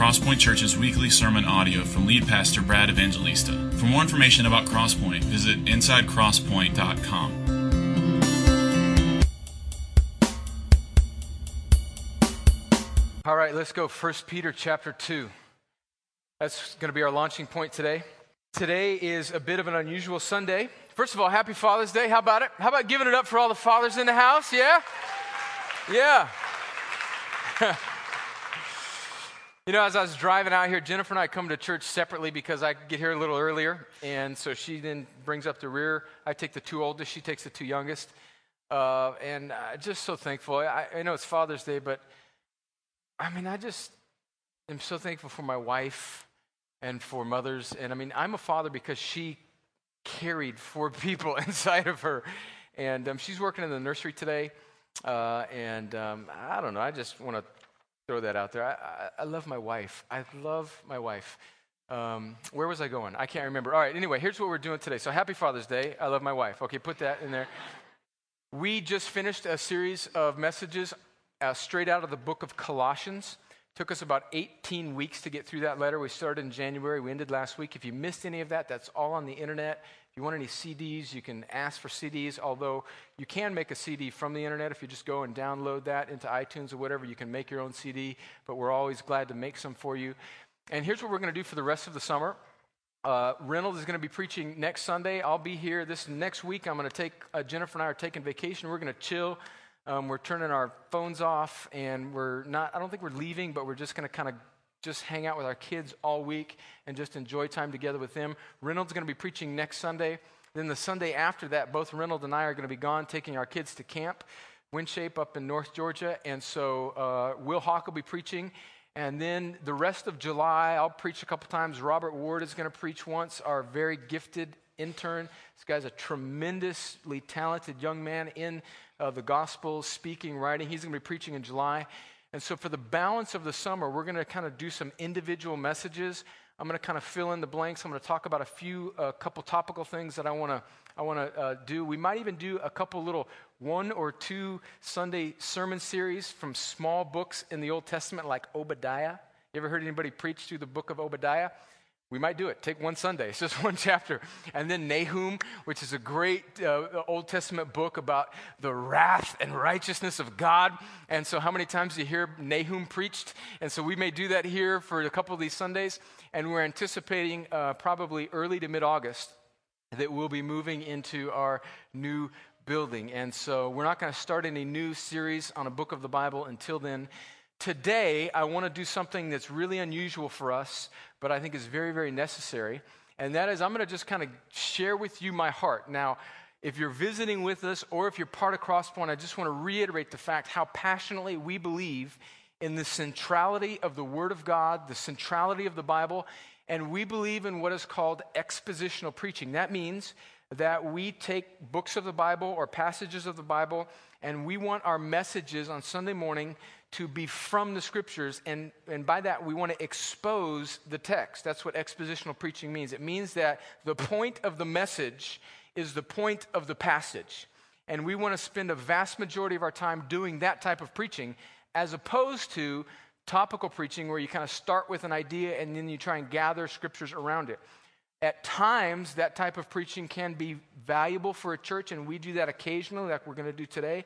Crosspoint Church's weekly sermon audio from lead pastor Brad Evangelista. For more information about Crosspoint, visit insidecrosspoint.com. All right, let's go 1 Peter chapter 2. That's going to be our launching point today. Today is a bit of an unusual Sunday. First of all, happy Father's Day. How about it? How about giving it up for all the fathers in the house? Yeah? Yeah. You know, as I was driving out here, Jennifer and I come to church separately because I get here a little earlier. And so she then brings up the rear. I take the two oldest, she takes the two youngest. Uh, and I'm just so thankful. I, I know it's Father's Day, but I mean, I just am so thankful for my wife and for mothers. And I mean, I'm a father because she carried four people inside of her. And um, she's working in the nursery today. Uh, and um, I don't know, I just want to throw that out there. I, I, I love my wife. I love my wife. Um, where was I going? I can't remember. All right, anyway, here's what we're doing today. So, happy Father's Day. I love my wife. Okay, put that in there. We just finished a series of messages uh, straight out of the book of Colossians. Took us about 18 weeks to get through that letter. We started in January, we ended last week. If you missed any of that, that's all on the internet. If you want any CDs, you can ask for CDs, although you can make a CD from the internet. If you just go and download that into iTunes or whatever, you can make your own CD, but we're always glad to make some for you. And here's what we're going to do for the rest of the summer. Uh, Reynolds is going to be preaching next Sunday. I'll be here this next week. I'm going to take, uh, Jennifer and I are taking vacation. We're going to chill. Um, we're turning our phones off, and we're not, I don't think we're leaving, but we're just going to kind of just hang out with our kids all week and just enjoy time together with them. Reynolds is going to be preaching next Sunday. Then the Sunday after that, both Reynolds and I are going to be gone taking our kids to camp, WinShape up in North Georgia. And so uh, Will Hawk will be preaching. And then the rest of July, I'll preach a couple times. Robert Ward is going to preach once, our very gifted intern. This guy's a tremendously talented young man in uh, the gospel, speaking, writing. He's going to be preaching in July. And so, for the balance of the summer, we're going to kind of do some individual messages. I'm going to kind of fill in the blanks. I'm going to talk about a few, a couple topical things that I want to, I want to uh, do. We might even do a couple little one or two Sunday sermon series from small books in the Old Testament, like Obadiah. You ever heard anybody preach through the book of Obadiah? We might do it. Take one Sunday. It's just one chapter. And then Nahum, which is a great uh, Old Testament book about the wrath and righteousness of God. And so, how many times do you hear Nahum preached? And so, we may do that here for a couple of these Sundays. And we're anticipating uh, probably early to mid August that we'll be moving into our new building. And so, we're not going to start any new series on a book of the Bible until then. Today, I want to do something that's really unusual for us, but I think is very, very necessary. And that is, I'm going to just kind of share with you my heart. Now, if you're visiting with us or if you're part of Crosspoint, I just want to reiterate the fact how passionately we believe in the centrality of the Word of God, the centrality of the Bible, and we believe in what is called expositional preaching. That means that we take books of the Bible or passages of the Bible, and we want our messages on Sunday morning to be from the scriptures. And, and by that, we want to expose the text. That's what expositional preaching means. It means that the point of the message is the point of the passage. And we want to spend a vast majority of our time doing that type of preaching as opposed to topical preaching where you kind of start with an idea and then you try and gather scriptures around it. At times, that type of preaching can be valuable for a church, and we do that occasionally, like we're going to do today.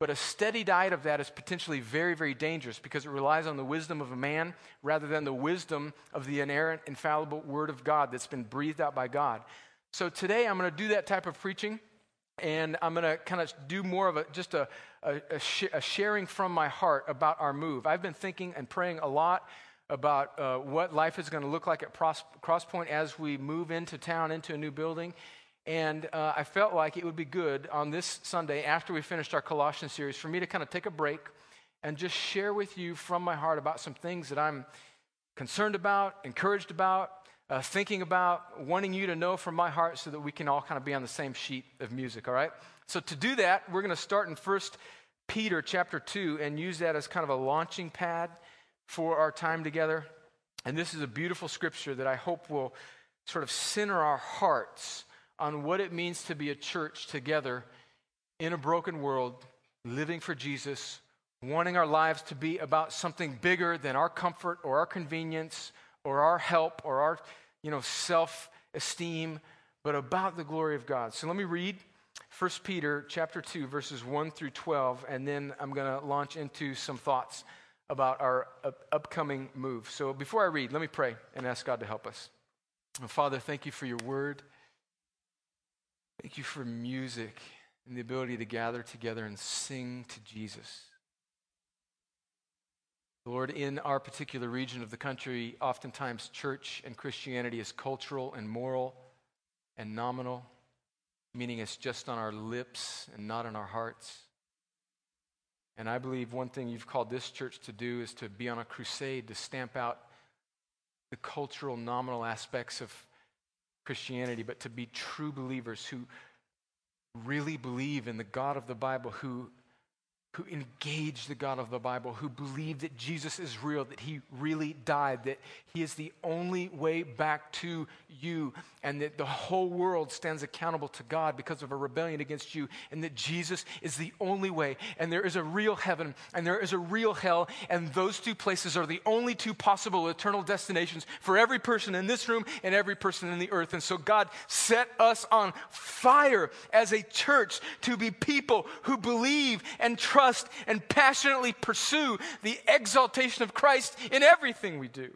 But a steady diet of that is potentially very, very dangerous because it relies on the wisdom of a man rather than the wisdom of the inerrant, infallible Word of God that's been breathed out by God. So today I'm going to do that type of preaching, and I'm going to kind of do more of a just a, a, a, sh- a, sharing from my heart about our move. I've been thinking and praying a lot about uh, what life is going to look like at Pros- Crosspoint as we move into town, into a new building. And uh, I felt like it would be good on this Sunday, after we finished our Colossians series, for me to kind of take a break and just share with you from my heart about some things that I'm concerned about, encouraged about, uh, thinking about, wanting you to know from my heart so that we can all kind of be on the same sheet of music, all right? So to do that, we're going to start in First Peter chapter 2 and use that as kind of a launching pad for our time together. And this is a beautiful scripture that I hope will sort of center our hearts on what it means to be a church together in a broken world, living for Jesus, wanting our lives to be about something bigger than our comfort or our convenience or our help or our you know, self esteem, but about the glory of God. So let me read 1 Peter chapter 2 verses 1 through 12 and then I'm going to launch into some thoughts about our upcoming move. So before I read, let me pray and ask God to help us. Father, thank you for your word. Thank you for music and the ability to gather together and sing to Jesus. Lord, in our particular region of the country, oftentimes church and Christianity is cultural and moral and nominal, meaning it's just on our lips and not in our hearts. And I believe one thing you've called this church to do is to be on a crusade to stamp out the cultural, nominal aspects of Christianity, but to be true believers who really believe in the God of the Bible, who who engage the God of the Bible, who believe that Jesus is real, that he really died, that he is the only way back to you, and that the whole world stands accountable to God because of a rebellion against you, and that Jesus is the only way, and there is a real heaven, and there is a real hell, and those two places are the only two possible eternal destinations for every person in this room and every person in the earth. And so God set us on fire as a church to be people who believe and trust trust and passionately pursue the exaltation of Christ in everything we do.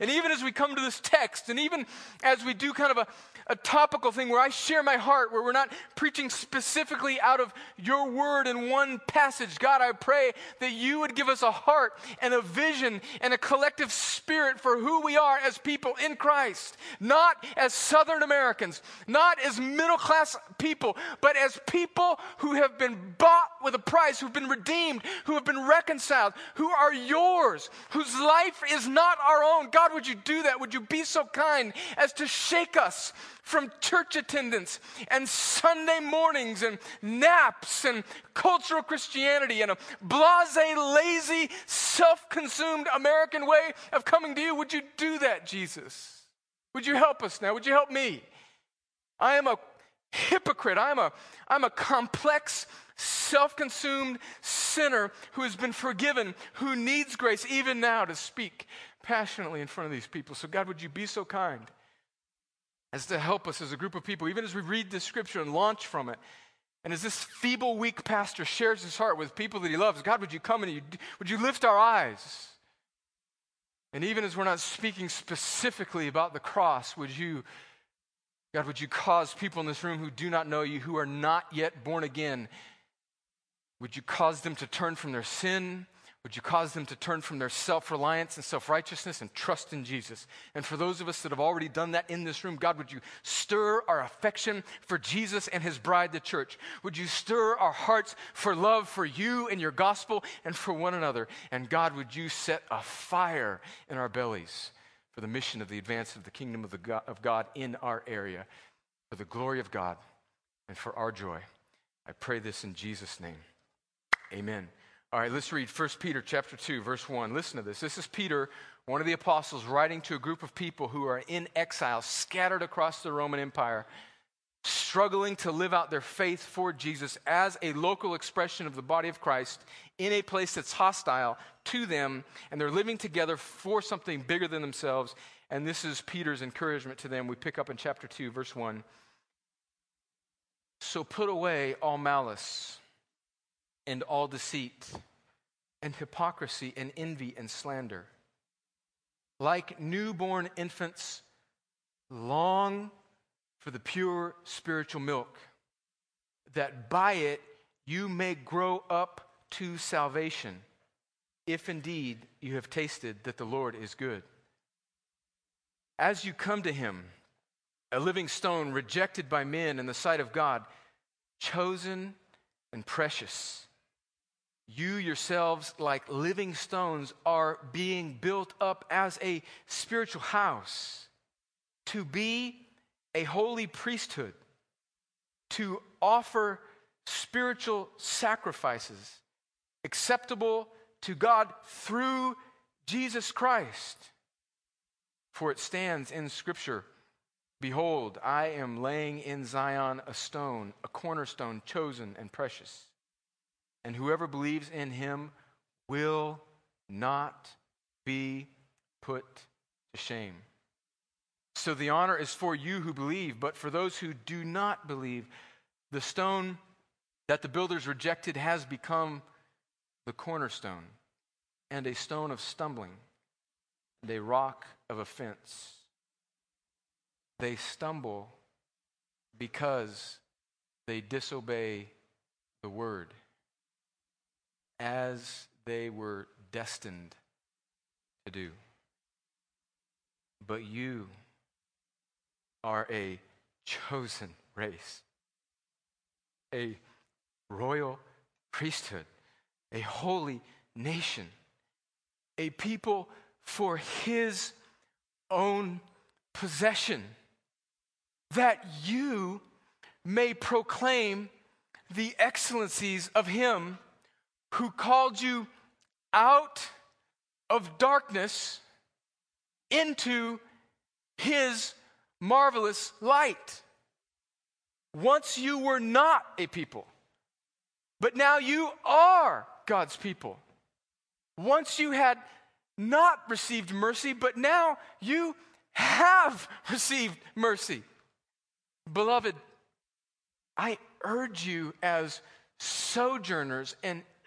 And even as we come to this text, and even as we do kind of a, a topical thing where I share my heart, where we're not preaching specifically out of your word in one passage. God, I pray that you would give us a heart and a vision and a collective spirit for who we are as people in Christ. Not as Southern Americans, not as middle class people, but as people who have been bought with a price, who've been redeemed, who have been reconciled, who are yours, whose life is not our own. God, would you do that? Would you be so kind as to shake us from church attendance and Sunday mornings and naps and cultural Christianity and a blase, lazy, self consumed American way of coming to you. Would you do that, Jesus? Would you help us now? Would you help me? I am a hypocrite. I'm a, I'm a complex, self consumed sinner who has been forgiven, who needs grace even now to speak passionately in front of these people. So, God, would you be so kind as to help us as a group of people, even as we read this scripture and launch from it. And as this feeble, weak pastor shares his heart with people that he loves, God, would you come and you, would you lift our eyes? And even as we're not speaking specifically about the cross, would you, God, would you cause people in this room who do not know you, who are not yet born again, would you cause them to turn from their sin would you cause them to turn from their self reliance and self righteousness and trust in Jesus? And for those of us that have already done that in this room, God, would you stir our affection for Jesus and his bride, the church? Would you stir our hearts for love for you and your gospel and for one another? And God, would you set a fire in our bellies for the mission of the advance of the kingdom of, the God, of God in our area, for the glory of God and for our joy? I pray this in Jesus' name. Amen. All right, let's read 1 Peter chapter 2 verse 1. Listen to this. This is Peter, one of the apostles writing to a group of people who are in exile, scattered across the Roman Empire, struggling to live out their faith for Jesus as a local expression of the body of Christ in a place that's hostile to them, and they're living together for something bigger than themselves. And this is Peter's encouragement to them. We pick up in chapter 2 verse 1. So put away all malice and all deceit, and hypocrisy, and envy, and slander. Like newborn infants, long for the pure spiritual milk, that by it you may grow up to salvation, if indeed you have tasted that the Lord is good. As you come to him, a living stone rejected by men in the sight of God, chosen and precious you yourselves, like living stones, are being built up as a spiritual house to be a holy priesthood, to offer spiritual sacrifices acceptable to God through Jesus Christ. For it stands in Scripture Behold, I am laying in Zion a stone, a cornerstone chosen and precious and whoever believes in him will not be put to shame. So the honor is for you who believe, but for those who do not believe, the stone that the builders rejected has become the cornerstone and a stone of stumbling and a rock of offense. They stumble because they disobey the word as they were destined to do. But you are a chosen race, a royal priesthood, a holy nation, a people for his own possession, that you may proclaim the excellencies of him who called you out of darkness into his marvelous light. Once you were not a people, but now you are God's people. Once you had not received mercy, but now you have received mercy. Beloved, I urge you as sojourners and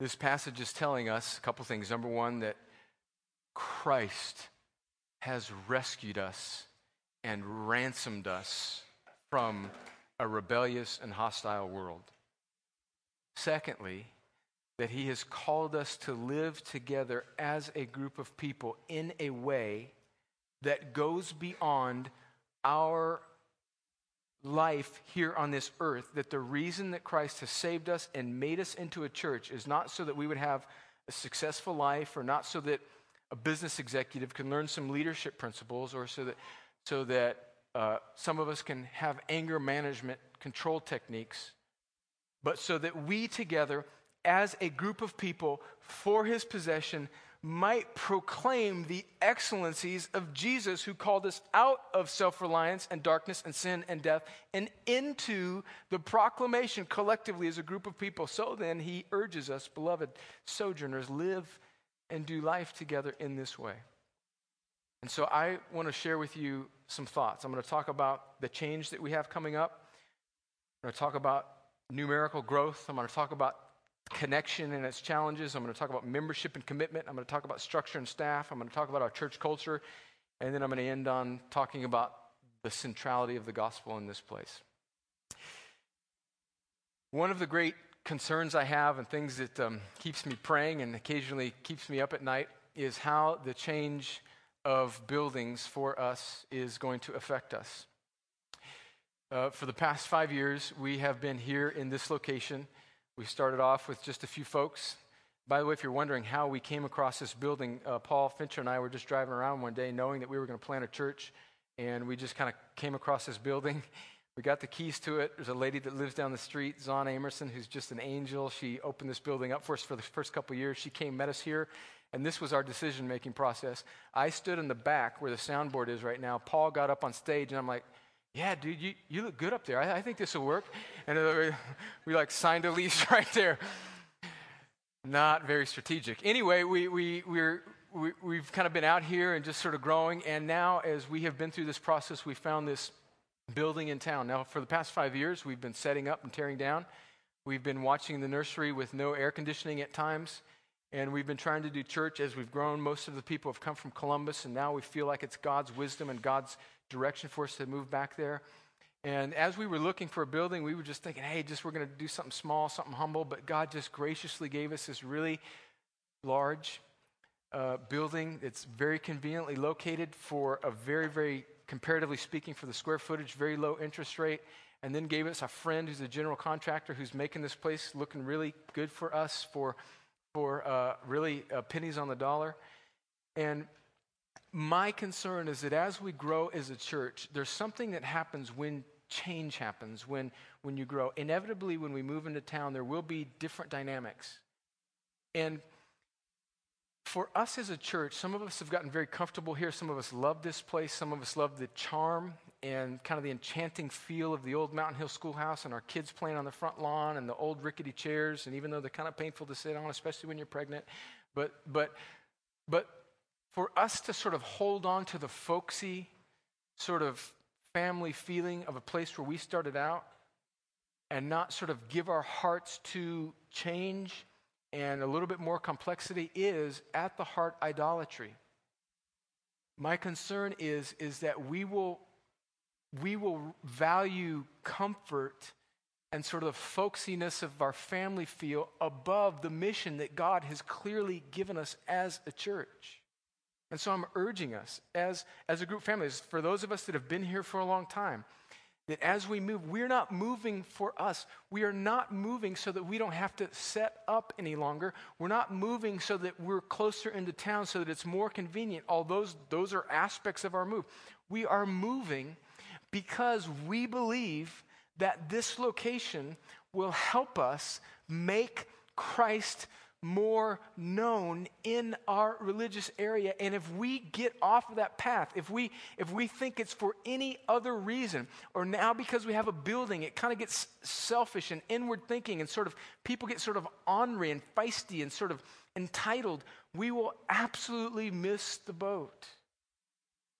This passage is telling us a couple things. Number one, that Christ has rescued us and ransomed us from a rebellious and hostile world. Secondly, that he has called us to live together as a group of people in a way that goes beyond our life here on this earth. That the reason that Christ has saved us and made us into a church is not so that we would have a successful life or not so that a business executive can learn some leadership principles or so that, so that uh, some of us can have anger management control techniques, but so that we together, as a group of people for his possession, might proclaim the excellencies of Jesus, who called us out of self reliance and darkness and sin and death and into the proclamation collectively as a group of people. So then, he urges us, beloved sojourners, live and do life together in this way. And so, I want to share with you some thoughts. I'm going to talk about the change that we have coming up. I'm going to talk about numerical growth. I'm going to talk about connection and its challenges. I'm going to talk about membership and commitment. I'm going to talk about structure and staff. I'm going to talk about our church culture. And then I'm going to end on talking about the centrality of the gospel in this place. One of the great concerns I have and things that um, keeps me praying and occasionally keeps me up at night is how the change of buildings for us is going to affect us. Uh, for the past five years, we have been here in this location. We started off with just a few folks. By the way, if you're wondering how we came across this building, uh, Paul Fincher and I were just driving around one day knowing that we were going to plant a church, and we just kind of came across this building. We got the keys to it. There's a lady that lives down the street, Zon Amerson, who's just an angel. She opened this building up for us for the first couple years. She came, met us here, and this was our decision making process. I stood in the back where the soundboard is right now. Paul got up on stage, and I'm like, yeah, dude, you, you look good up there. I, I think this will work. And uh, we like signed a lease right there. Not very strategic. Anyway, we, we, we're, we, we've kind of been out here and just sort of growing. And now, as we have been through this process, we found this building in town. Now, for the past five years, we've been setting up and tearing down. We've been watching the nursery with no air conditioning at times. And we've been trying to do church as we've grown. Most of the people have come from Columbus, and now we feel like it's God's wisdom and God's direction for us to move back there. And as we were looking for a building, we were just thinking, hey, just we're going to do something small, something humble. But God just graciously gave us this really large uh, building. that's very conveniently located for a very, very, comparatively speaking, for the square footage, very low interest rate. And then gave us a friend who's a general contractor who's making this place looking really good for us for for uh, really uh, pennies on the dollar. And my concern is that as we grow as a church, there's something that happens when change happens, when, when you grow. Inevitably, when we move into town, there will be different dynamics. And for us as a church, some of us have gotten very comfortable here. Some of us love this place. Some of us love the charm and kind of the enchanting feel of the old Mountain Hill Schoolhouse and our kids playing on the front lawn and the old rickety chairs. And even though they're kind of painful to sit on, especially when you're pregnant, but but but for us to sort of hold on to the folksy sort of family feeling of a place where we started out and not sort of give our hearts to change and a little bit more complexity is at the heart idolatry. My concern is, is that we will, we will value comfort and sort of the folksiness of our family feel above the mission that God has clearly given us as a church. And so I'm urging us as, as a group of families, for those of us that have been here for a long time, that as we move, we're not moving for us. We are not moving so that we don't have to set up any longer. We're not moving so that we're closer into town so that it's more convenient. All those, those are aspects of our move. We are moving because we believe that this location will help us make Christ more known in our religious area. And if we get off of that path if we if we think it's for any other reason or now because we have a building it kind of gets selfish and inward thinking and sort of people get sort of ornery and feisty and sort of entitled we will absolutely miss the boat.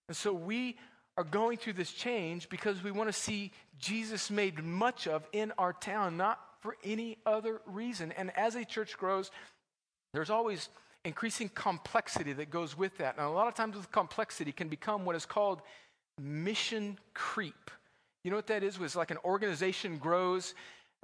And so we are going through this change because we want to see Jesus made much of in our town, not for any other reason. And as a church grows, there's always increasing complexity that goes with that. And a lot of times with complexity can become what is called mission creep. You know what that is? It's like an organization grows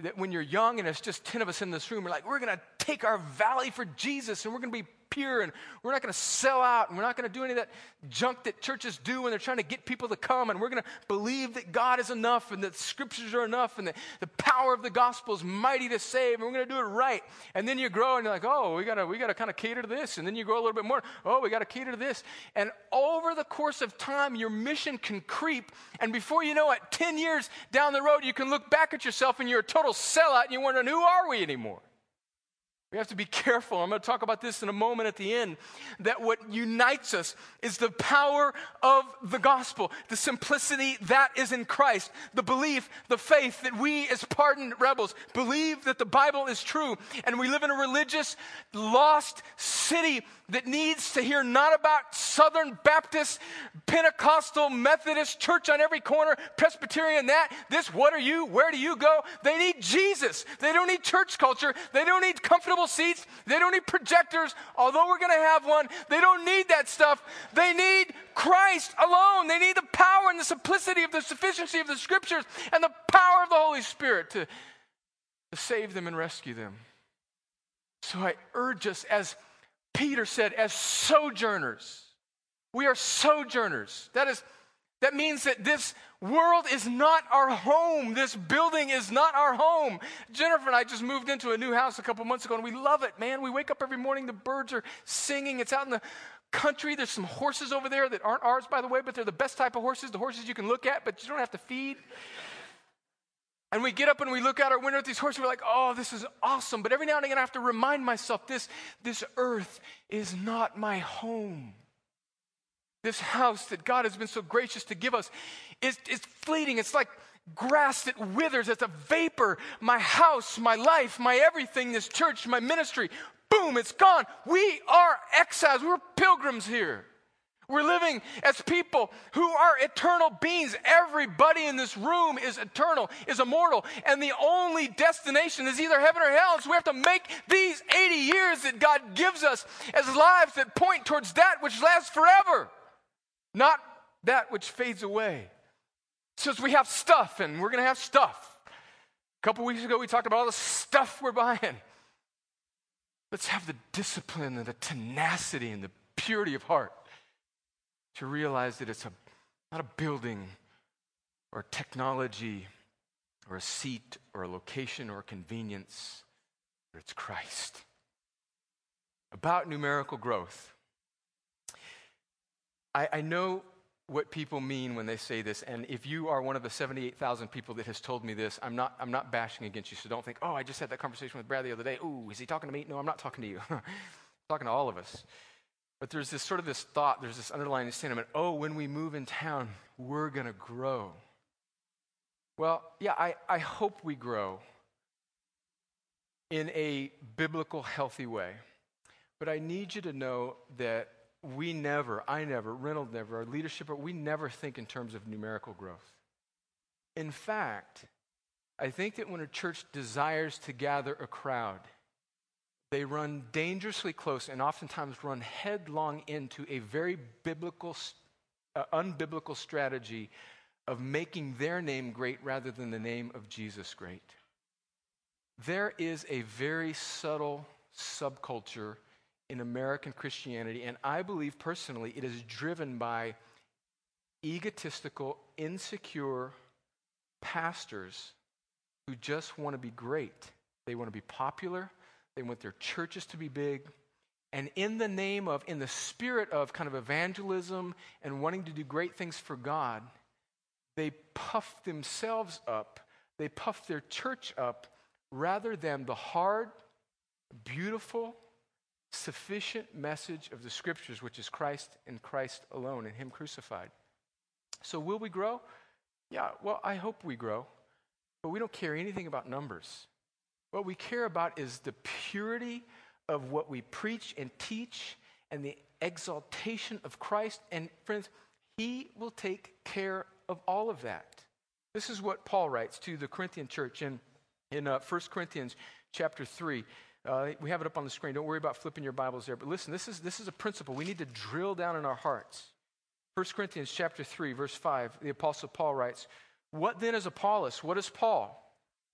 that when you're young and it's just 10 of us in this room, we're like, we're going to take our valley for Jesus and we're going to be pure and we're not going to sell out and we're not going to do any of that junk that churches do when they're trying to get people to come and we're going to believe that God is enough and that scriptures are enough and that the power of the gospel is mighty to save and we're going to do it right. And then you grow and you're like, oh, we got to we got to kind of cater to this. And then you grow a little bit more. Oh, we got to cater to this. And over the course of time, your mission can creep. And before you know it, 10 years down the road, you can look back at yourself and you're a total sellout and you're wondering, who are we anymore? We have to be careful. I'm going to talk about this in a moment at the end. That what unites us is the power of the gospel, the simplicity that is in Christ, the belief, the faith that we, as pardoned rebels, believe that the Bible is true. And we live in a religious, lost city that needs to hear not about Southern Baptist, Pentecostal, Methodist, church on every corner, Presbyterian, that, this, what are you, where do you go? They need Jesus. They don't need church culture. They don't need comfortable seats. They don't need projectors, although we're going to have one. They don't need that stuff. They need Christ alone. They need the power and the simplicity of the sufficiency of the scriptures and the power of the Holy Spirit to, to save them and rescue them. So I urge us, as Peter said, as sojourners. We are sojourners. That is that means that this world is not our home. This building is not our home. Jennifer and I just moved into a new house a couple months ago and we love it, man. We wake up every morning, the birds are singing. It's out in the country. There's some horses over there that aren't ours, by the way, but they're the best type of horses, the horses you can look at, but you don't have to feed. And we get up and we look out our window at these horses. We're like, oh, this is awesome. But every now and again, I have to remind myself this, this earth is not my home. This house that God has been so gracious to give us is, is fleeting. It's like grass that withers. It's a vapor. My house, my life, my everything, this church, my ministry, boom, it's gone. We are exiles. We're pilgrims here. We're living as people who are eternal beings. Everybody in this room is eternal, is immortal, and the only destination is either heaven or hell. So we have to make these 80 years that God gives us as lives that point towards that which lasts forever not that which fades away. Says we have stuff and we're going to have stuff. A couple weeks ago, we talked about all the stuff we're buying. Let's have the discipline and the tenacity and the purity of heart to realize that it's a, not a building or a technology or a seat or a location or a convenience, but it's Christ. about numerical growth. I, I know what people mean when they say this, and if you are one of the 78,000 people that has told me this, I'm not, I'm not bashing against you, so don't think, oh, I just had that conversation with Brad the other day. Ooh, is he talking to me? No, I'm not talking to you. I'm talking to all of us. But there's this sort of this thought, there's this underlying sentiment, oh, when we move in town, we're going to grow. Well, yeah, I, I hope we grow in a biblical, healthy way. But I need you to know that we never, I never, Reynolds never, our leadership, we never think in terms of numerical growth. In fact, I think that when a church desires to gather a crowd, they run dangerously close and oftentimes run headlong into a very biblical, uh, unbiblical strategy of making their name great rather than the name of Jesus great. There is a very subtle subculture in American Christianity, and I believe personally it is driven by egotistical, insecure pastors who just want to be great. They want to be popular, they want their churches to be big. And in the name of, in the spirit of kind of evangelism and wanting to do great things for God, they puff themselves up, they puff their church up, rather than the hard, beautiful, sufficient message of the scriptures, which is Christ and Christ alone and Him crucified. So, will we grow? Yeah, well, I hope we grow, but we don't care anything about numbers. What we care about is the purity of what we preach and teach and the exaltation of Christ. And, friends, He will take care of all of that. This is what Paul writes to the Corinthian church in, in uh, 1 Corinthians chapter 3. Uh, we have it up on the screen. Don't worry about flipping your Bibles there. But listen, this is, this is a principle we need to drill down in our hearts. 1 Corinthians chapter 3, verse 5, the Apostle Paul writes, What then is Apollos? What is Paul?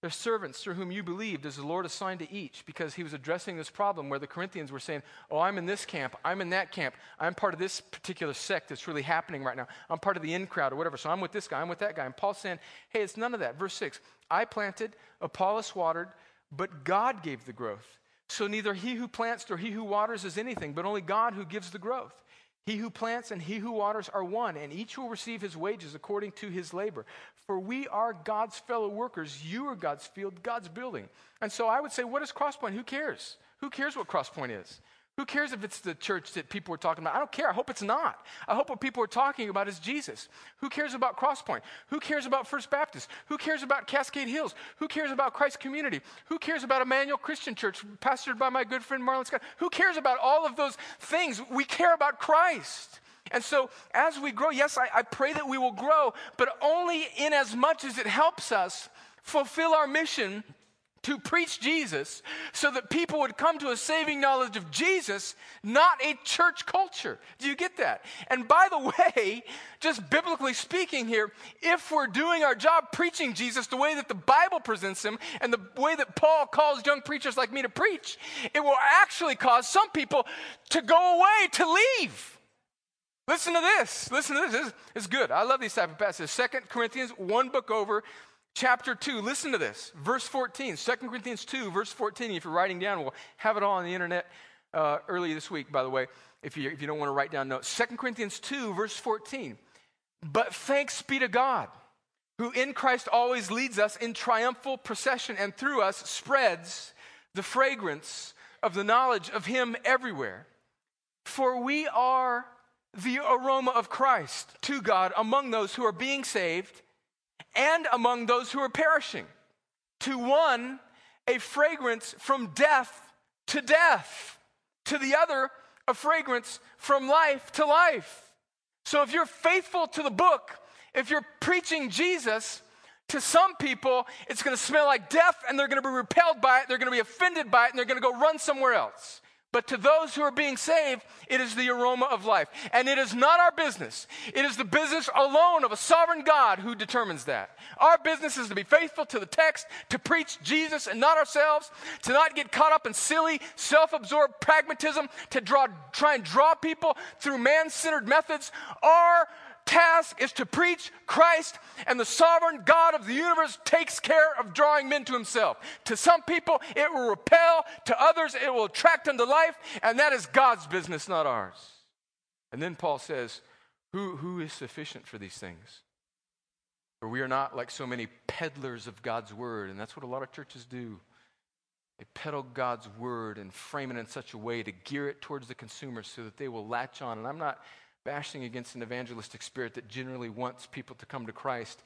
They're servants through whom you believed as the Lord assigned to each, because he was addressing this problem where the Corinthians were saying, Oh, I'm in this camp, I'm in that camp, I'm part of this particular sect that's really happening right now, I'm part of the in crowd or whatever, so I'm with this guy, I'm with that guy. And Paul's saying, Hey, it's none of that. Verse 6 I planted, Apollos watered, but God gave the growth. So neither he who plants nor he who waters is anything, but only God who gives the growth. He who plants and he who waters are one, and each will receive his wages according to his labor. For we are God's fellow workers. You are God's field, God's building. And so I would say, what is Crosspoint? Who cares? Who cares what Crosspoint is? Who cares if it's the church that people are talking about? I don't care. I hope it's not. I hope what people are talking about is Jesus. Who cares about Crosspoint? Who cares about First Baptist? Who cares about Cascade Hills? Who cares about Christ Community? Who cares about Emmanuel Christian Church, pastored by my good friend Marlon Scott? Who cares about all of those things? We care about Christ. And so, as we grow, yes, I, I pray that we will grow, but only in as much as it helps us fulfill our mission to preach Jesus so that people would come to a saving knowledge of Jesus, not a church culture. Do you get that? And by the way, just biblically speaking here, if we're doing our job preaching Jesus the way that the Bible presents him and the way that Paul calls young preachers like me to preach, it will actually cause some people to go away, to leave. Listen to this. Listen to this. This is good. I love these type of passages. Second Corinthians, one book over, chapter 2, listen to this. Verse 14, 2 Corinthians 2, verse 14. If you're writing down, we'll have it all on the internet uh, early this week, by the way, if you, if you don't want to write down notes. 2 Corinthians 2, verse 14. But thanks be to God, who in Christ always leads us in triumphal procession and through us spreads the fragrance of the knowledge of Him everywhere. For we are the aroma of Christ to God among those who are being saved and among those who are perishing. To one, a fragrance from death to death, to the other, a fragrance from life to life. So if you're faithful to the book, if you're preaching Jesus, to some people, it's going to smell like death and they're going to be repelled by it, they're going to be offended by it, and they're going to go run somewhere else. But to those who are being saved, it is the aroma of life. And it is not our business. It is the business alone of a sovereign God who determines that. Our business is to be faithful to the text, to preach Jesus and not ourselves, to not get caught up in silly, self absorbed pragmatism, to draw, try and draw people through man centered methods. Our task is to preach Christ, and the sovereign God of the universe takes care of drawing men to himself. To some people, it will repel, to others, it will attract them to life, and that is God's business, not ours. And then Paul says, Who, who is sufficient for these things? For we are not like so many peddlers of God's word, and that's what a lot of churches do. They peddle God's word and frame it in such a way to gear it towards the consumer so that they will latch on. And I'm not bashing against an evangelistic spirit that generally wants people to come to Christ.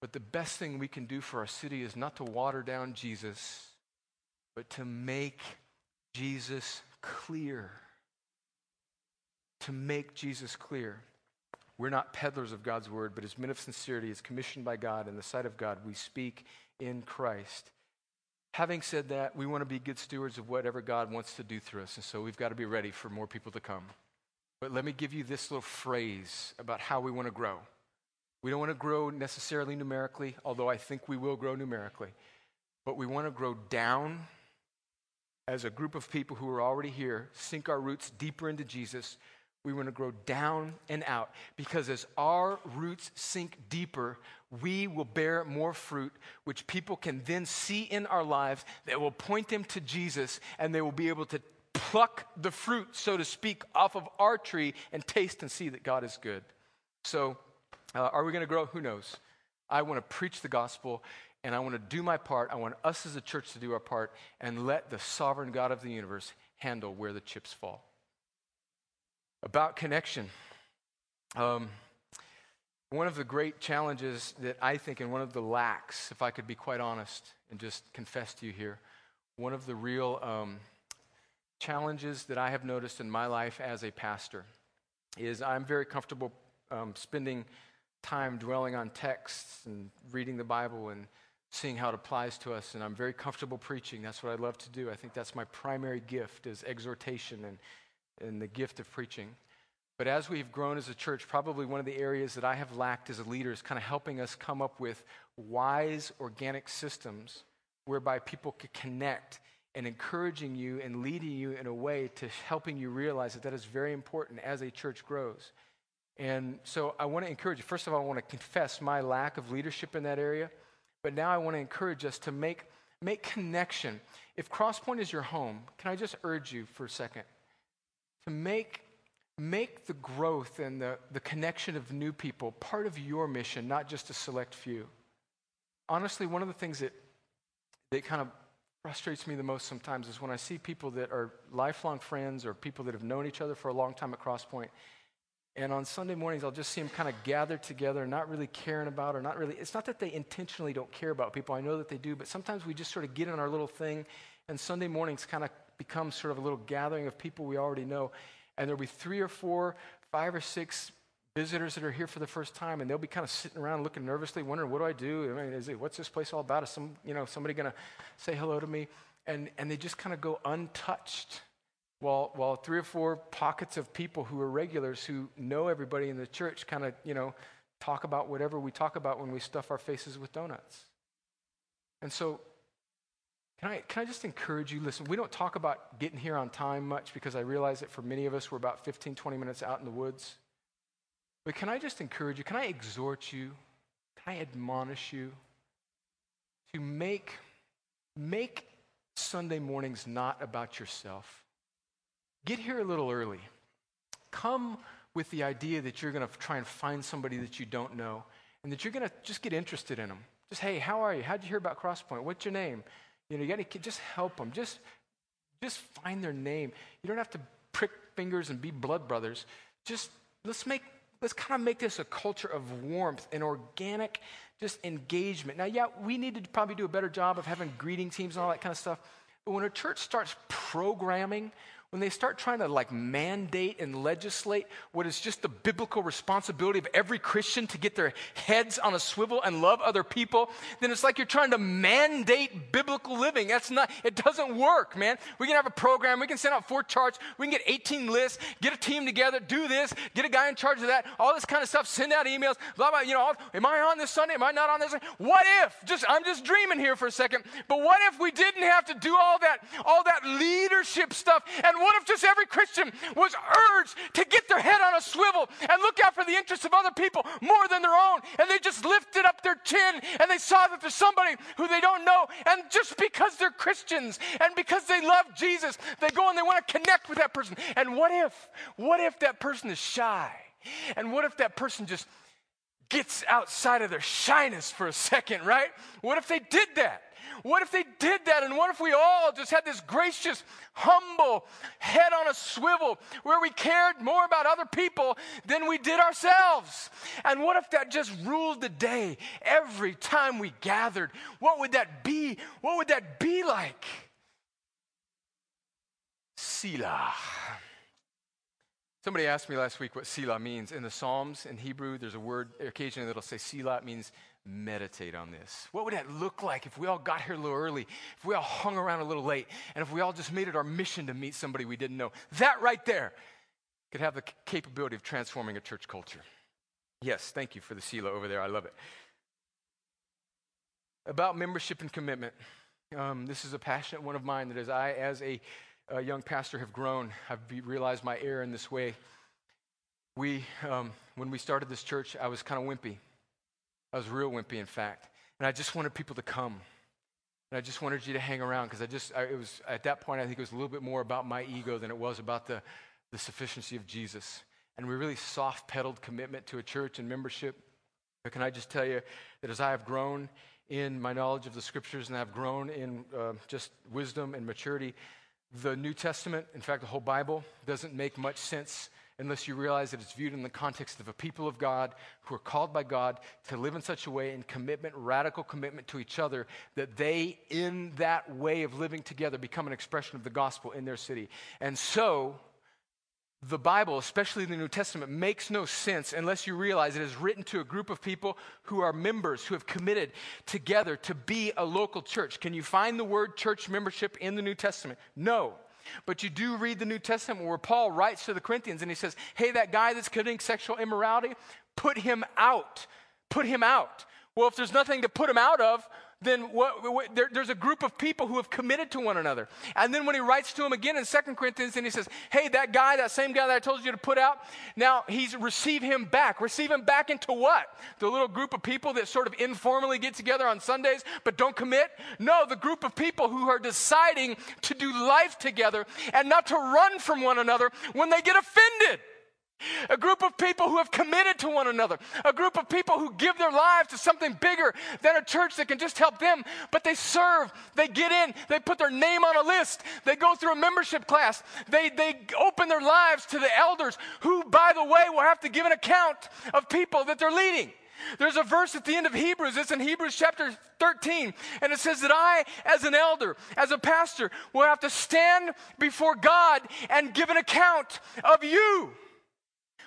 But the best thing we can do for our city is not to water down Jesus, but to make Jesus clear. To make Jesus clear. We're not peddlers of God's word, but as men of sincerity, as commissioned by God in the sight of God, we speak in Christ. Having said that, we want to be good stewards of whatever God wants to do through us, and so we've got to be ready for more people to come. But let me give you this little phrase about how we want to grow. We don't want to grow necessarily numerically, although I think we will grow numerically. But we want to grow down as a group of people who are already here, sink our roots deeper into Jesus. We want to grow down and out because as our roots sink deeper, we will bear more fruit, which people can then see in our lives that will point them to Jesus and they will be able to pluck the fruit, so to speak, off of our tree and taste and see that God is good. So, uh, are we going to grow? Who knows? I want to preach the gospel and I want to do my part. I want us as a church to do our part and let the sovereign God of the universe handle where the chips fall. About connection. Um, one of the great challenges that I think, and one of the lacks, if I could be quite honest and just confess to you here, one of the real um, challenges that I have noticed in my life as a pastor is I'm very comfortable um, spending time dwelling on texts and reading the Bible and seeing how it applies to us. And I'm very comfortable preaching. That's what I love to do. I think that's my primary gift is exhortation and, and the gift of preaching. But as we've grown as a church, probably one of the areas that I have lacked as a leader is kind of helping us come up with wise organic systems whereby people could connect and encouraging you and leading you in a way to helping you realize that that is very important as a church grows. And so I want to encourage you. First of all, I want to confess my lack of leadership in that area. But now I want to encourage us to make, make connection. If Crosspoint is your home, can I just urge you for a second to make make the growth and the, the connection of new people part of your mission, not just a select few. Honestly, one of the things that, that kind of frustrates me the most sometimes is when I see people that are lifelong friends or people that have known each other for a long time at Crosspoint. And on Sunday mornings, I'll just see them kind of gathered together, not really caring about, or not really. It's not that they intentionally don't care about people. I know that they do, but sometimes we just sort of get in our little thing, and Sunday mornings kind of become sort of a little gathering of people we already know and there'll be three or four, five or six visitors that are here for the first time, and they'll be kind of sitting around looking nervously, wondering, what do I do? I mean, is it, what's this place all about? Is some, you know, somebody going to say hello to me? And, and they just kind of go untouched while, while three or four pockets of people who are regulars who know everybody in the church kind of, you know, talk about whatever we talk about when we stuff our faces with donuts. And so can I, can I just encourage you? Listen, we don't talk about getting here on time much because I realize that for many of us, we're about 15, 20 minutes out in the woods. But can I just encourage you? Can I exhort you? Can I admonish you to make, make Sunday mornings not about yourself? Get here a little early. Come with the idea that you're going to try and find somebody that you don't know and that you're going to just get interested in them. Just, hey, how are you? How'd you hear about Crosspoint? What's your name? You know, you got to just help them. Just, just find their name. You don't have to prick fingers and be blood brothers. Just let's make let's kind of make this a culture of warmth and organic just engagement. Now, yeah, we need to probably do a better job of having greeting teams and all that kind of stuff. But when a church starts programming when they start trying to like mandate and legislate what is just the biblical responsibility of every Christian to get their heads on a swivel and love other people, then it's like you're trying to mandate biblical living. That's not, it doesn't work, man. We can have a program, we can send out four charts, we can get 18 lists, get a team together, do this, get a guy in charge of that, all this kind of stuff, send out emails, blah, blah, you know, am I on this Sunday? Am I not on this? Sunday? What if, just, I'm just dreaming here for a second, but what if we didn't have to do all that, all that leadership stuff and what if just every Christian was urged to get their head on a swivel and look out for the interests of other people more than their own? And they just lifted up their chin and they saw that there's somebody who they don't know. And just because they're Christians and because they love Jesus, they go and they want to connect with that person. And what if, what if that person is shy? And what if that person just gets outside of their shyness for a second, right? What if they did that? What if they did that? And what if we all just had this gracious, humble head on a swivel where we cared more about other people than we did ourselves? And what if that just ruled the day every time we gathered? What would that be? What would that be like? Selah. Somebody asked me last week what Selah means. In the Psalms, in Hebrew, there's a word occasionally that'll say Selah. It means meditate on this. What would that look like if we all got here a little early, if we all hung around a little late, and if we all just made it our mission to meet somebody we didn't know? That right there could have the capability of transforming a church culture. Yes, thank you for the Selah over there. I love it. About membership and commitment. Um, this is a passionate one of mine that as I, as a a young pastor have grown. I've realized my error in this way. We, um, when we started this church, I was kind of wimpy. I was real wimpy, in fact. And I just wanted people to come. And I just wanted you to hang around because I just, I, it was, at that point, I think it was a little bit more about my ego than it was about the, the sufficiency of Jesus. And we really soft pedaled commitment to a church and membership. But can I just tell you that as I have grown in my knowledge of the scriptures and I've grown in uh, just wisdom and maturity, the New Testament, in fact, the whole Bible, doesn't make much sense unless you realize that it's viewed in the context of a people of God who are called by God to live in such a way in commitment, radical commitment to each other, that they, in that way of living together, become an expression of the gospel in their city. And so, the Bible, especially the New Testament, makes no sense unless you realize it is written to a group of people who are members, who have committed together to be a local church. Can you find the word church membership in the New Testament? No. But you do read the New Testament where Paul writes to the Corinthians and he says, Hey, that guy that's committing sexual immorality, put him out. Put him out. Well, if there's nothing to put him out of, then what, what, there, there's a group of people who have committed to one another. And then when he writes to him again in 2 Corinthians, and he says, Hey, that guy, that same guy that I told you to put out, now he's receive him back. Receive him back into what? The little group of people that sort of informally get together on Sundays but don't commit? No, the group of people who are deciding to do life together and not to run from one another when they get offended. A group people who have committed to one another. A group of people who give their lives to something bigger than a church that can just help them, but they serve, they get in, they put their name on a list, they go through a membership class, they, they open their lives to the elders, who, by the way, will have to give an account of people that they're leading. There's a verse at the end of Hebrews, it's in Hebrews chapter 13, and it says that I, as an elder, as a pastor, will have to stand before God and give an account of you.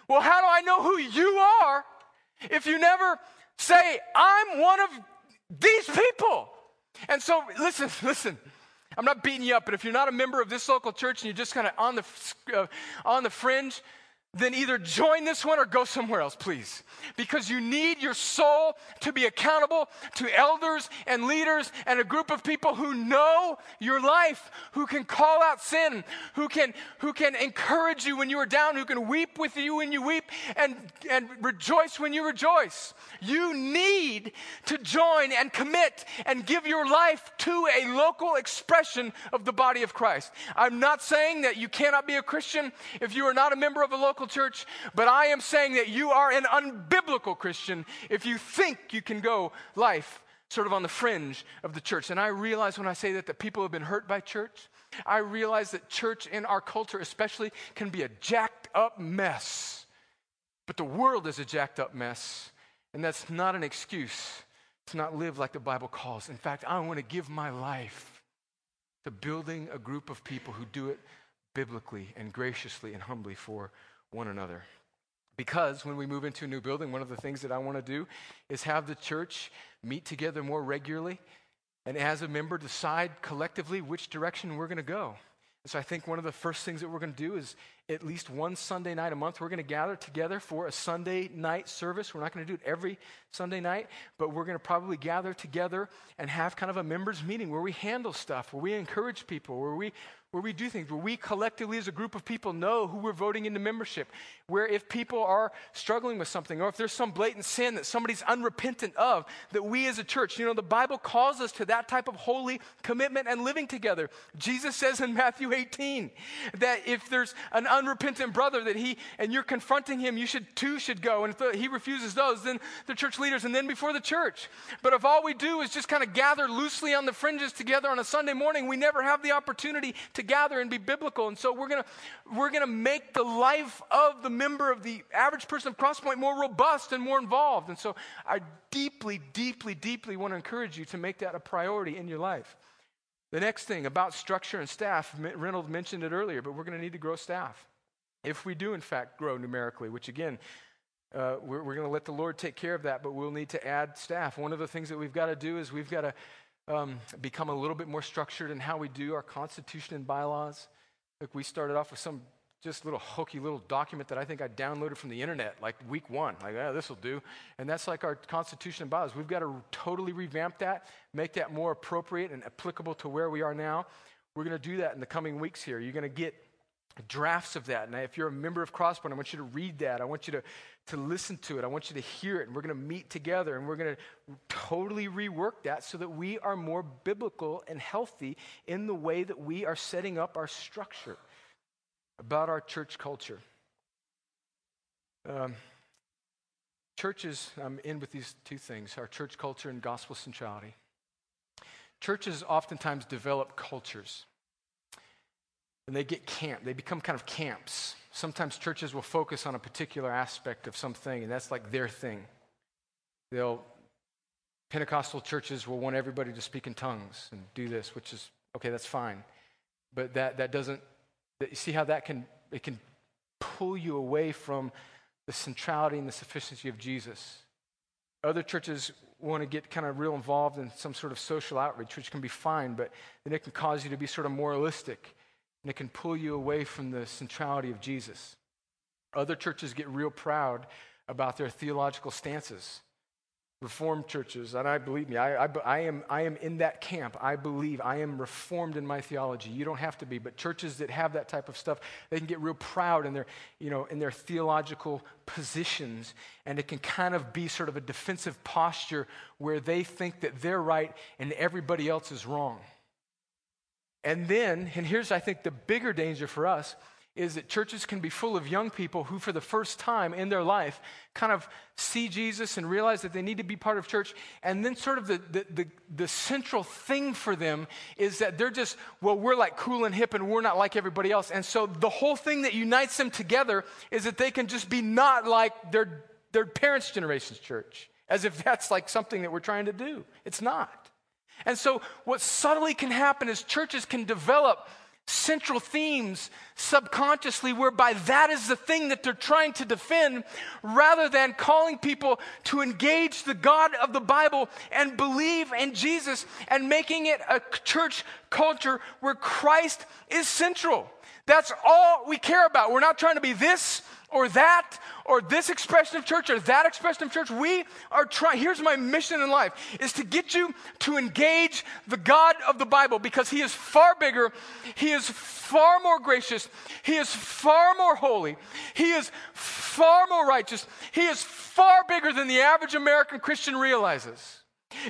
Well, how do I know who you are if you never say, I'm one of these people? And so, listen, listen. I'm not beating you up, but if you're not a member of this local church and you're just kind of on the uh, on the fringe, then either join this one or go somewhere else, please. Because you need your soul to be accountable to elders and leaders and a group of people who know your life, who can call out sin, who can, who can encourage you when you are down, who can weep with you when you weep and, and rejoice when you rejoice. You need to join and commit and give your life to a local expression of the body of Christ. I'm not saying that you cannot be a Christian if you are not a member of a local church, but I am saying that you are an unbiblical Christian if you think you can go life sort of on the fringe of the church. And I realize when I say that that people have been hurt by church. I realize that church in our culture especially can be a jacked up mess. But the world is a jacked up mess, and that's not an excuse to not live like the Bible calls. In fact, I want to give my life to building a group of people who do it biblically and graciously and humbly for one another. Because when we move into a new building, one of the things that I want to do is have the church meet together more regularly and as a member decide collectively which direction we're going to go. And so I think one of the first things that we're going to do is, at least one Sunday night a month. We're going to gather together for a Sunday night service. We're not going to do it every Sunday night, but we're going to probably gather together and have kind of a members' meeting where we handle stuff, where we encourage people, where we where we do things, where we collectively as a group of people know who we're voting into membership, where if people are struggling with something or if there's some blatant sin that somebody's unrepentant of, that we as a church, you know, the Bible calls us to that type of holy commitment and living together. Jesus says in Matthew 18 that if there's an unrepentant brother that he, and you're confronting him, you should, two should go. And if he refuses those, then the church leaders and then before the church. But if all we do is just kind of gather loosely on the fringes together on a Sunday morning, we never have the opportunity to gather and be biblical. And so we're going to we're going to make the life of the member of the average person of Crosspoint more robust and more involved. And so I deeply, deeply, deeply want to encourage you to make that a priority in your life. The next thing about structure and staff, Reynolds mentioned it earlier, but we're going to need to grow staff. If we do, in fact, grow numerically, which again, uh, we're, we're going to let the Lord take care of that, but we'll need to add staff. One of the things that we've got to do is we've got to um, become a little bit more structured in how we do our constitution and bylaws. Like we started off with some just little hokey little document that I think I downloaded from the internet like week one. Like, yeah, this will do. And that's like our constitution and bylaws. We've got to totally revamp that, make that more appropriate and applicable to where we are now. We're going to do that in the coming weeks here. You're going to get drafts of that. And if you're a member of Crosspoint, I want you to read that. I want you to, to listen to it. I want you to hear it. And we're going to meet together and we're going to totally rework that so that we are more biblical and healthy in the way that we are setting up our structure about our church culture. Um, churches, I'm in with these two things our church culture and gospel centrality. Churches oftentimes develop cultures and they get camp. They become kind of camps. Sometimes churches will focus on a particular aspect of something, and that's like their thing. They'll Pentecostal churches will want everybody to speak in tongues and do this, which is okay, that's fine. But that, that doesn't you see how that can it can pull you away from the centrality and the sufficiency of Jesus. Other churches want to get kind of real involved in some sort of social outreach, which can be fine, but then it can cause you to be sort of moralistic and it can pull you away from the centrality of Jesus. Other churches get real proud about their theological stances. Reformed churches, and I believe me, I, I, I, am, I am in that camp. I believe I am reformed in my theology. You don't have to be, but churches that have that type of stuff, they can get real proud in their, you know, in their theological positions, and it can kind of be sort of a defensive posture where they think that they're right and everybody else is wrong. And then, and here's, I think, the bigger danger for us is that churches can be full of young people who, for the first time in their life, kind of see Jesus and realize that they need to be part of church. And then, sort of, the, the, the, the, central thing for them is that they're just, well, we're like cool and hip and we're not like everybody else. And so, the whole thing that unites them together is that they can just be not like their, their parents' generation's church, as if that's like something that we're trying to do. It's not. And so, what subtly can happen is churches can develop central themes subconsciously, whereby that is the thing that they're trying to defend, rather than calling people to engage the God of the Bible and believe in Jesus and making it a church culture where Christ is central. That's all we care about. We're not trying to be this or that or this expression of church or that expression of church. We are trying, here's my mission in life, is to get you to engage the God of the Bible because He is far bigger, He is far more gracious, He is far more holy, He is far more righteous, He is far bigger than the average American Christian realizes.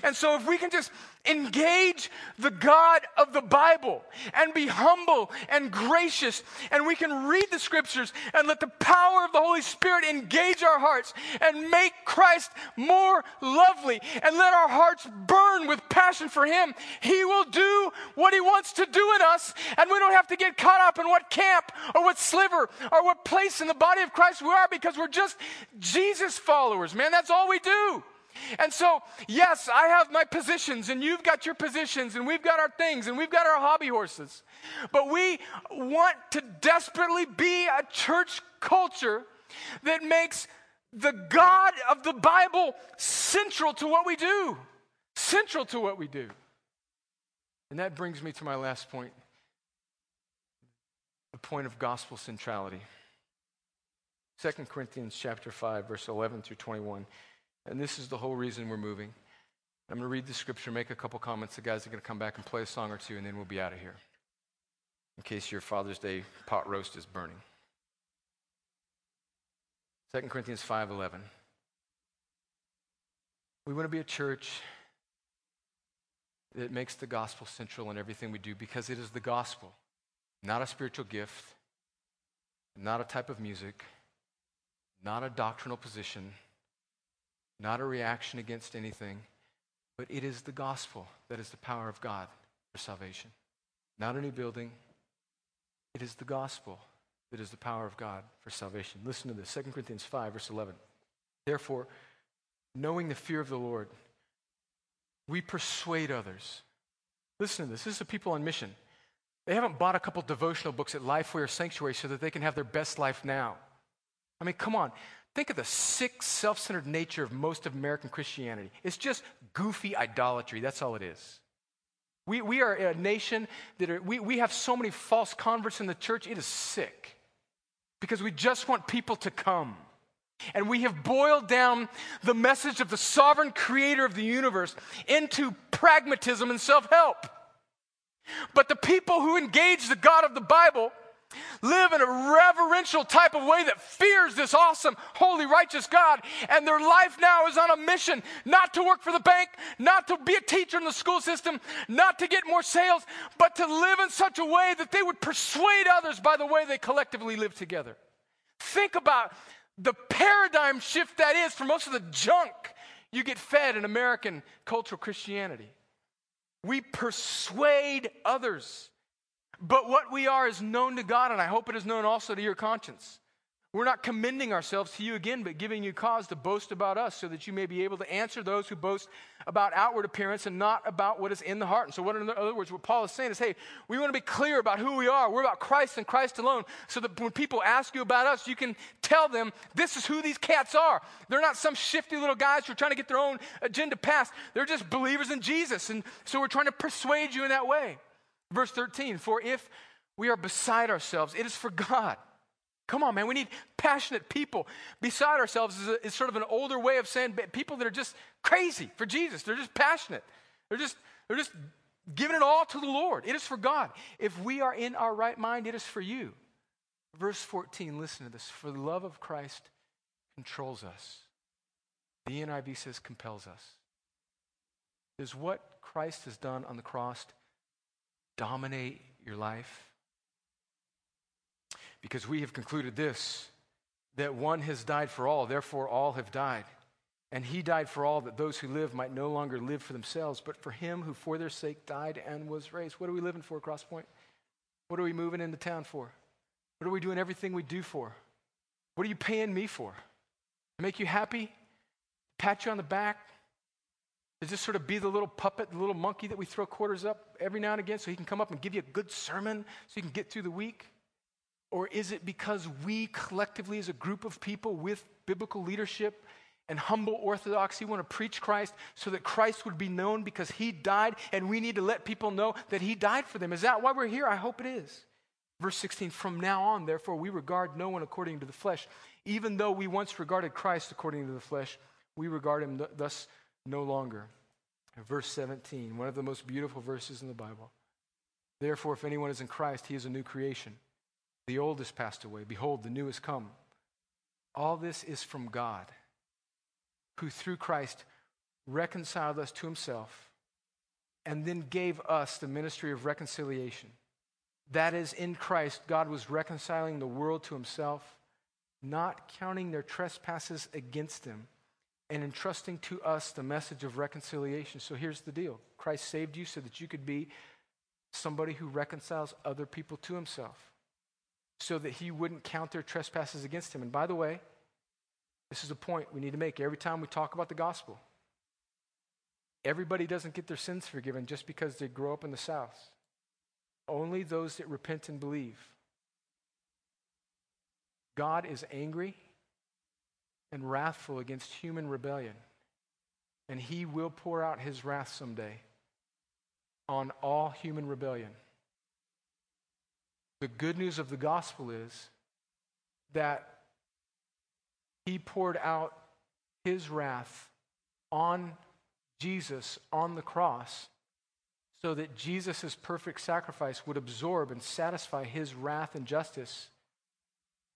And so, if we can just engage the God of the Bible and be humble and gracious, and we can read the scriptures and let the power of the Holy Spirit engage our hearts and make Christ more lovely and let our hearts burn with passion for Him, He will do what He wants to do in us, and we don't have to get caught up in what camp or what sliver or what place in the body of Christ we are because we're just Jesus followers, man. That's all we do. And so, yes, I have my positions, and you've got your positions, and we've got our things, and we've got our hobby horses. But we want to desperately be a church culture that makes the God of the Bible central to what we do. Central to what we do. And that brings me to my last point. The point of gospel centrality. 2 Corinthians chapter 5 verse 11 through 21. And this is the whole reason we're moving. I'm going to read the scripture, make a couple comments. The guys are going to come back and play a song or two, and then we'll be out of here. In case your Father's Day pot roast is burning. 2 Corinthians 5:11. We want to be a church that makes the gospel central in everything we do because it is the gospel, not a spiritual gift, not a type of music, not a doctrinal position, not a reaction against anything, but it is the gospel that is the power of God for salvation. Not a new building. It is the gospel that is the power of God for salvation. Listen to this 2 Corinthians 5, verse 11. Therefore, knowing the fear of the Lord, we persuade others. Listen to this. This is the people on mission. They haven't bought a couple devotional books at Lifeway or Sanctuary so that they can have their best life now. I mean, come on. Think of the sick, self centered nature of most of American Christianity. It's just goofy idolatry. That's all it is. We, we are a nation that are, we, we have so many false converts in the church, it is sick because we just want people to come. And we have boiled down the message of the sovereign creator of the universe into pragmatism and self help. But the people who engage the God of the Bible live in a reverential type of way that fears this awesome, holy, righteous God. And their life now is on a mission not to work for the bank, not to be a teacher in the school system, not to get more sales, but to live in such a way that they would persuade others by the way they collectively live together. Think about the paradigm shift that is for most of the junk you get fed in American cultural Christianity. We persuade others. But what we are is known to God, and I hope it is known also to your conscience. We're not commending ourselves to you again, but giving you cause to boast about us so that you may be able to answer those who boast about outward appearance and not about what is in the heart. And so, what in other words, what Paul is saying is, hey, we want to be clear about who we are. We're about Christ and Christ alone, so that when people ask you about us, you can tell them this is who these cats are. They're not some shifty little guys who are trying to get their own agenda passed. They're just believers in Jesus. And so, we're trying to persuade you in that way. Verse 13, for if we are beside ourselves, it is for God. Come on, man. We need passionate people. Beside ourselves is, a, is, sort of an older way of saying people that are just crazy for Jesus. They're just passionate. They're just, they're just giving it all to the Lord. It is for God. If we are in our right mind, it is for you. Verse 14, listen to this. For the love of Christ controls us. The NIV says compels us. Does what Christ has done on the cross dominate your life? Because we have concluded this that one has died for all, therefore all have died. And he died for all, that those who live might no longer live for themselves, but for him who for their sake died and was raised. What are we living for, Crosspoint? What are we moving into town for? What are we doing everything we do for? What are you paying me for? To make you happy? Pat you on the back? To just sort of be the little puppet, the little monkey that we throw quarters up every now and again so he can come up and give you a good sermon so you can get through the week? Or is it because we collectively, as a group of people with biblical leadership and humble orthodoxy, want to preach Christ so that Christ would be known because he died and we need to let people know that he died for them? Is that why we're here? I hope it is. Verse 16, from now on, therefore, we regard no one according to the flesh. Even though we once regarded Christ according to the flesh, we regard him th- thus no longer. Verse 17, one of the most beautiful verses in the Bible. Therefore, if anyone is in Christ, he is a new creation. The old has passed away. Behold, the new has come. All this is from God, who through Christ reconciled us to himself and then gave us the ministry of reconciliation. That is, in Christ, God was reconciling the world to himself, not counting their trespasses against them and entrusting to us the message of reconciliation. So here's the deal Christ saved you so that you could be somebody who reconciles other people to himself, so that he wouldn't count their trespasses against him. And by the way, this is a point we need to make every time we talk about the gospel. Everybody doesn't get their sins forgiven just because they grow up in the South. Only those that repent and believe. God is angry and wrathful against human rebellion. And he will pour out his wrath someday on all human rebellion. The good news of the gospel is that he poured out his wrath on Jesus on the cross so that Jesus' perfect sacrifice would absorb and satisfy his wrath and justice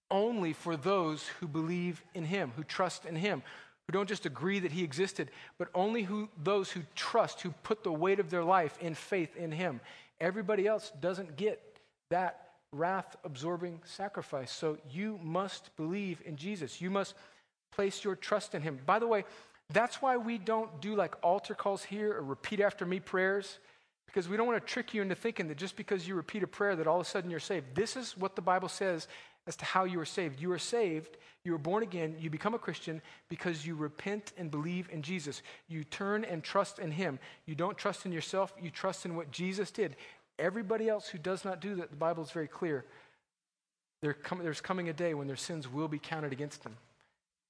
only for those who believe in him, who trust in him, who don't just agree that he existed, but only who, those who trust, who put the weight of their life in faith in him. Everybody else doesn't get that wrath absorbing sacrifice. So you must believe in Jesus. You must place your trust in him. By the way, that's why we don't do like altar calls here or repeat after me prayers because we don't want to trick you into thinking that just because you repeat a prayer that all of a sudden you're saved. This is what the Bible says as to how you are saved. You are saved, you are born again, you become a Christian because you repent and believe in Jesus. You turn and trust in Him. You don't trust in yourself, you trust in what Jesus did. Everybody else who does not do that, the Bible is very clear. there's coming a day when their sins will be counted against them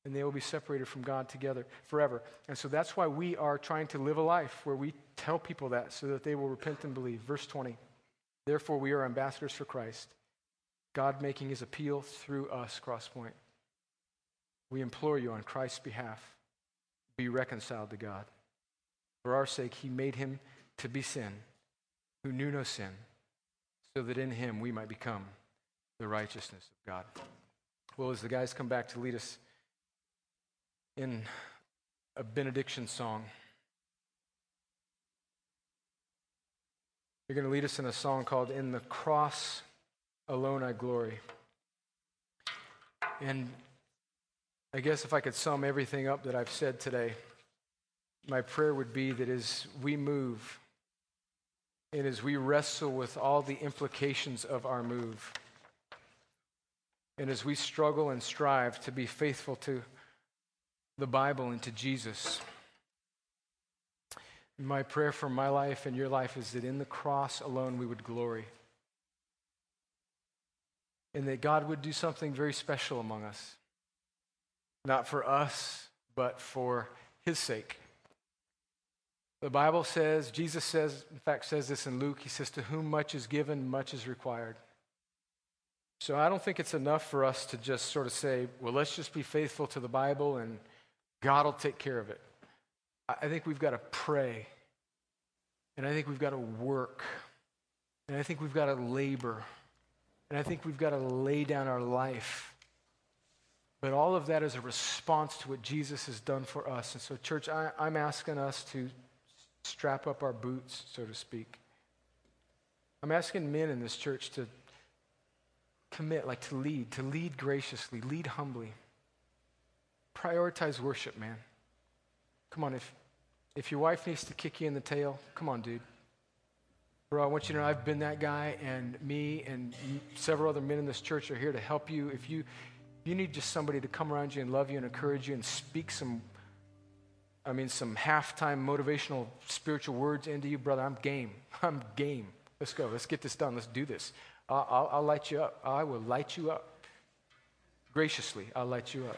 and they will be separated from God together forever. And so that's why we are trying to live a life where we tell people that so that they will repent and believe. Verse 20. Therefore, we are ambassadors for Christ, God making his appeal through us, Crosspoint. We implore you on Christ's behalf be reconciled to God. For our sake, he made him to be sin, who knew no sin, so that in him we might become the righteousness of God. Well, as the guys come back to lead us in a benediction song. You're going to lead us in a song called In the Cross Alone I Glory. And I guess if I could sum everything up that I've said today, my prayer would be that as we move and as we wrestle with all the implications of our move, and as we struggle and strive to be faithful to the Bible and to Jesus. My prayer for my life and your life is that in the cross alone we would glory. And that God would do something very special among us. Not for us, but for his sake. The Bible says, Jesus says, in fact, says this in Luke. He says, To whom much is given, much is required. So I don't think it's enough for us to just sort of say, well, let's just be faithful to the Bible and God will take care of it. I think we've got to pray. And I think we've got to work. And I think we've got to labor. And I think we've got to lay down our life. But all of that is a response to what Jesus has done for us. And so, church, I, am asking us to strap up our boots, so to speak. I'm asking men in this church to commit, like to lead, to lead graciously, lead humbly prioritize worship, man. Come on, if, if your wife needs to kick you in the tail, come on, dude. Bro, I want you to know I've been that guy, and me and several other men in this church are here to help you. If you, you need just somebody to come around you and love you and encourage you and speak some, I mean, some halftime motivational spiritual words into you, brother, I'm game. I'm game. Let's go. Let's get this done. Let's do this. I'll, I'll, I'll light you up. I will light you up. Graciously, I'll light you up.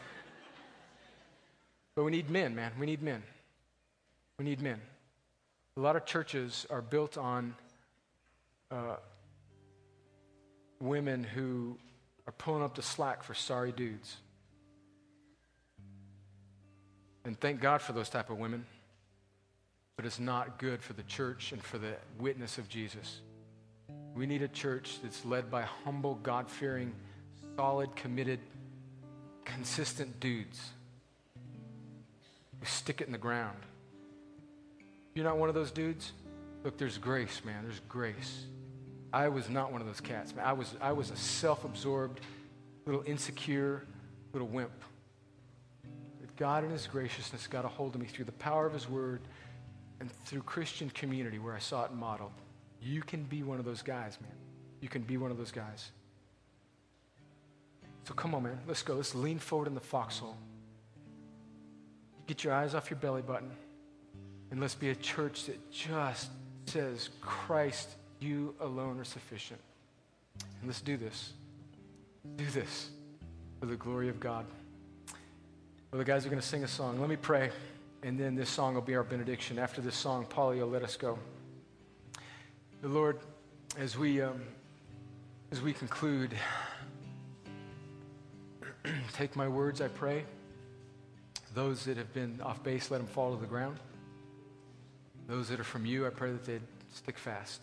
But we need men, man. We need men. We need men. A lot of churches are built on uh, women who are pulling up the slack for sorry dudes. And thank God for those type of women. But it's not good for the church and for the witness of Jesus. We need a church that's led by humble, God fearing, solid, committed, consistent dudes we stick it in the ground. You're not one of those dudes? Look, there's grace, man. There's grace. I was not one of those cats, man. I was, I was a self absorbed, little insecure, little wimp. But God, in His graciousness, got a hold of me through the power of His Word and through Christian community where I saw it modeled. You can be one of those guys, man. You can be one of those guys. So come on, man. Let's go. Let's lean forward in the foxhole. Get your eyes off your belly button. And let's be a church that just says, Christ, you alone are sufficient. And let's do this. Do this for the glory of God. Well, the guys are going to sing a song. Let me pray, and then this song will be our benediction. After this song, Polly will let us go. The Lord, as we um, As we conclude, take my words, I pray. Those that have been off base, let them fall to the ground. Those that are from you, I pray that they'd stick fast.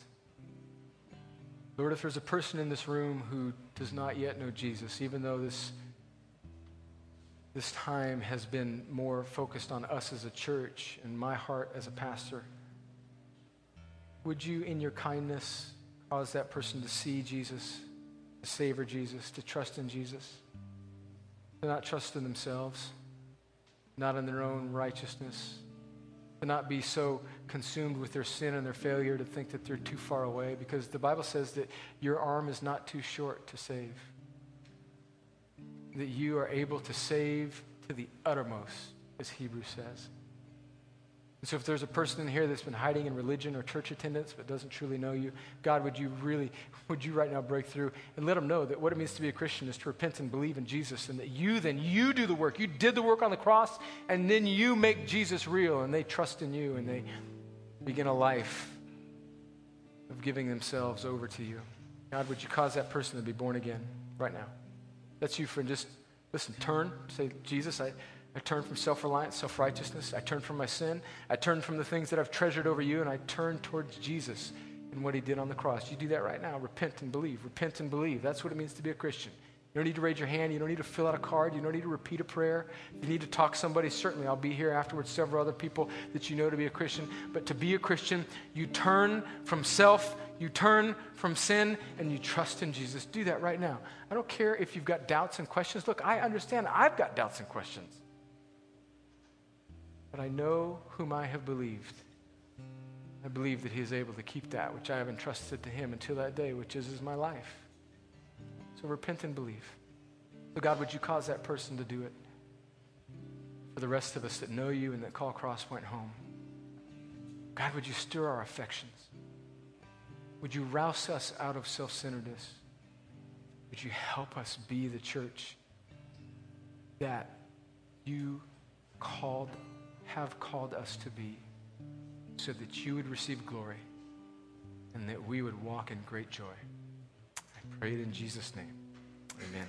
Lord, if there's a person in this room who does not yet know Jesus, even though this, this time has been more focused on us as a church and my heart as a pastor, would you, in your kindness, cause that person to see Jesus, to savor Jesus, to trust in Jesus, to not trust in themselves, not in their own righteousness, to not be so consumed with their sin and their failure to think that they're too far away because the Bible says that your arm is not too short to save. That you are able to save to the uttermost, as Hebrews says. And so, if there's a person in here that's been hiding in religion or church attendance but doesn't truly know you, God, would you really, would you right now break through and let them know that what it means to be a Christian is to repent and believe in Jesus, and that you then you do the work. You did the work on the cross, and then you make Jesus real, and they trust in you, and they begin a life of giving themselves over to you. God, would you cause that person to be born again right now? That's you, friend. Just listen, turn, say, Jesus, I. I turn from self reliance, self righteousness. I turn from my sin. I turn from the things that I've treasured over you, and I turn towards Jesus and what he did on the cross. You do that right now. Repent and believe. Repent and believe. That's what it means to be a Christian. You don't need to raise your hand. You don't need to fill out a card. You don't need to repeat a prayer. You need to talk to somebody. Certainly, I'll be here afterwards, several other people that you know to be a Christian. But to be a Christian, you turn from self, you turn from sin, and you trust in Jesus. Do that right now. I don't care if you've got doubts and questions. Look, I understand. I've got doubts and questions but I know whom I have believed. I believe that he is able to keep that which I have entrusted to him until that day, which is, is my life. So repent and believe. So, God, would you cause that person to do it? For the rest of us that know you and that call Crosspoint home. God, would you stir our affections? Would you rouse us out of self centeredness? Would you help us be the church that you called have called us to be so that you would receive glory and that we would walk in great joy. I pray it in Jesus' name. Amen.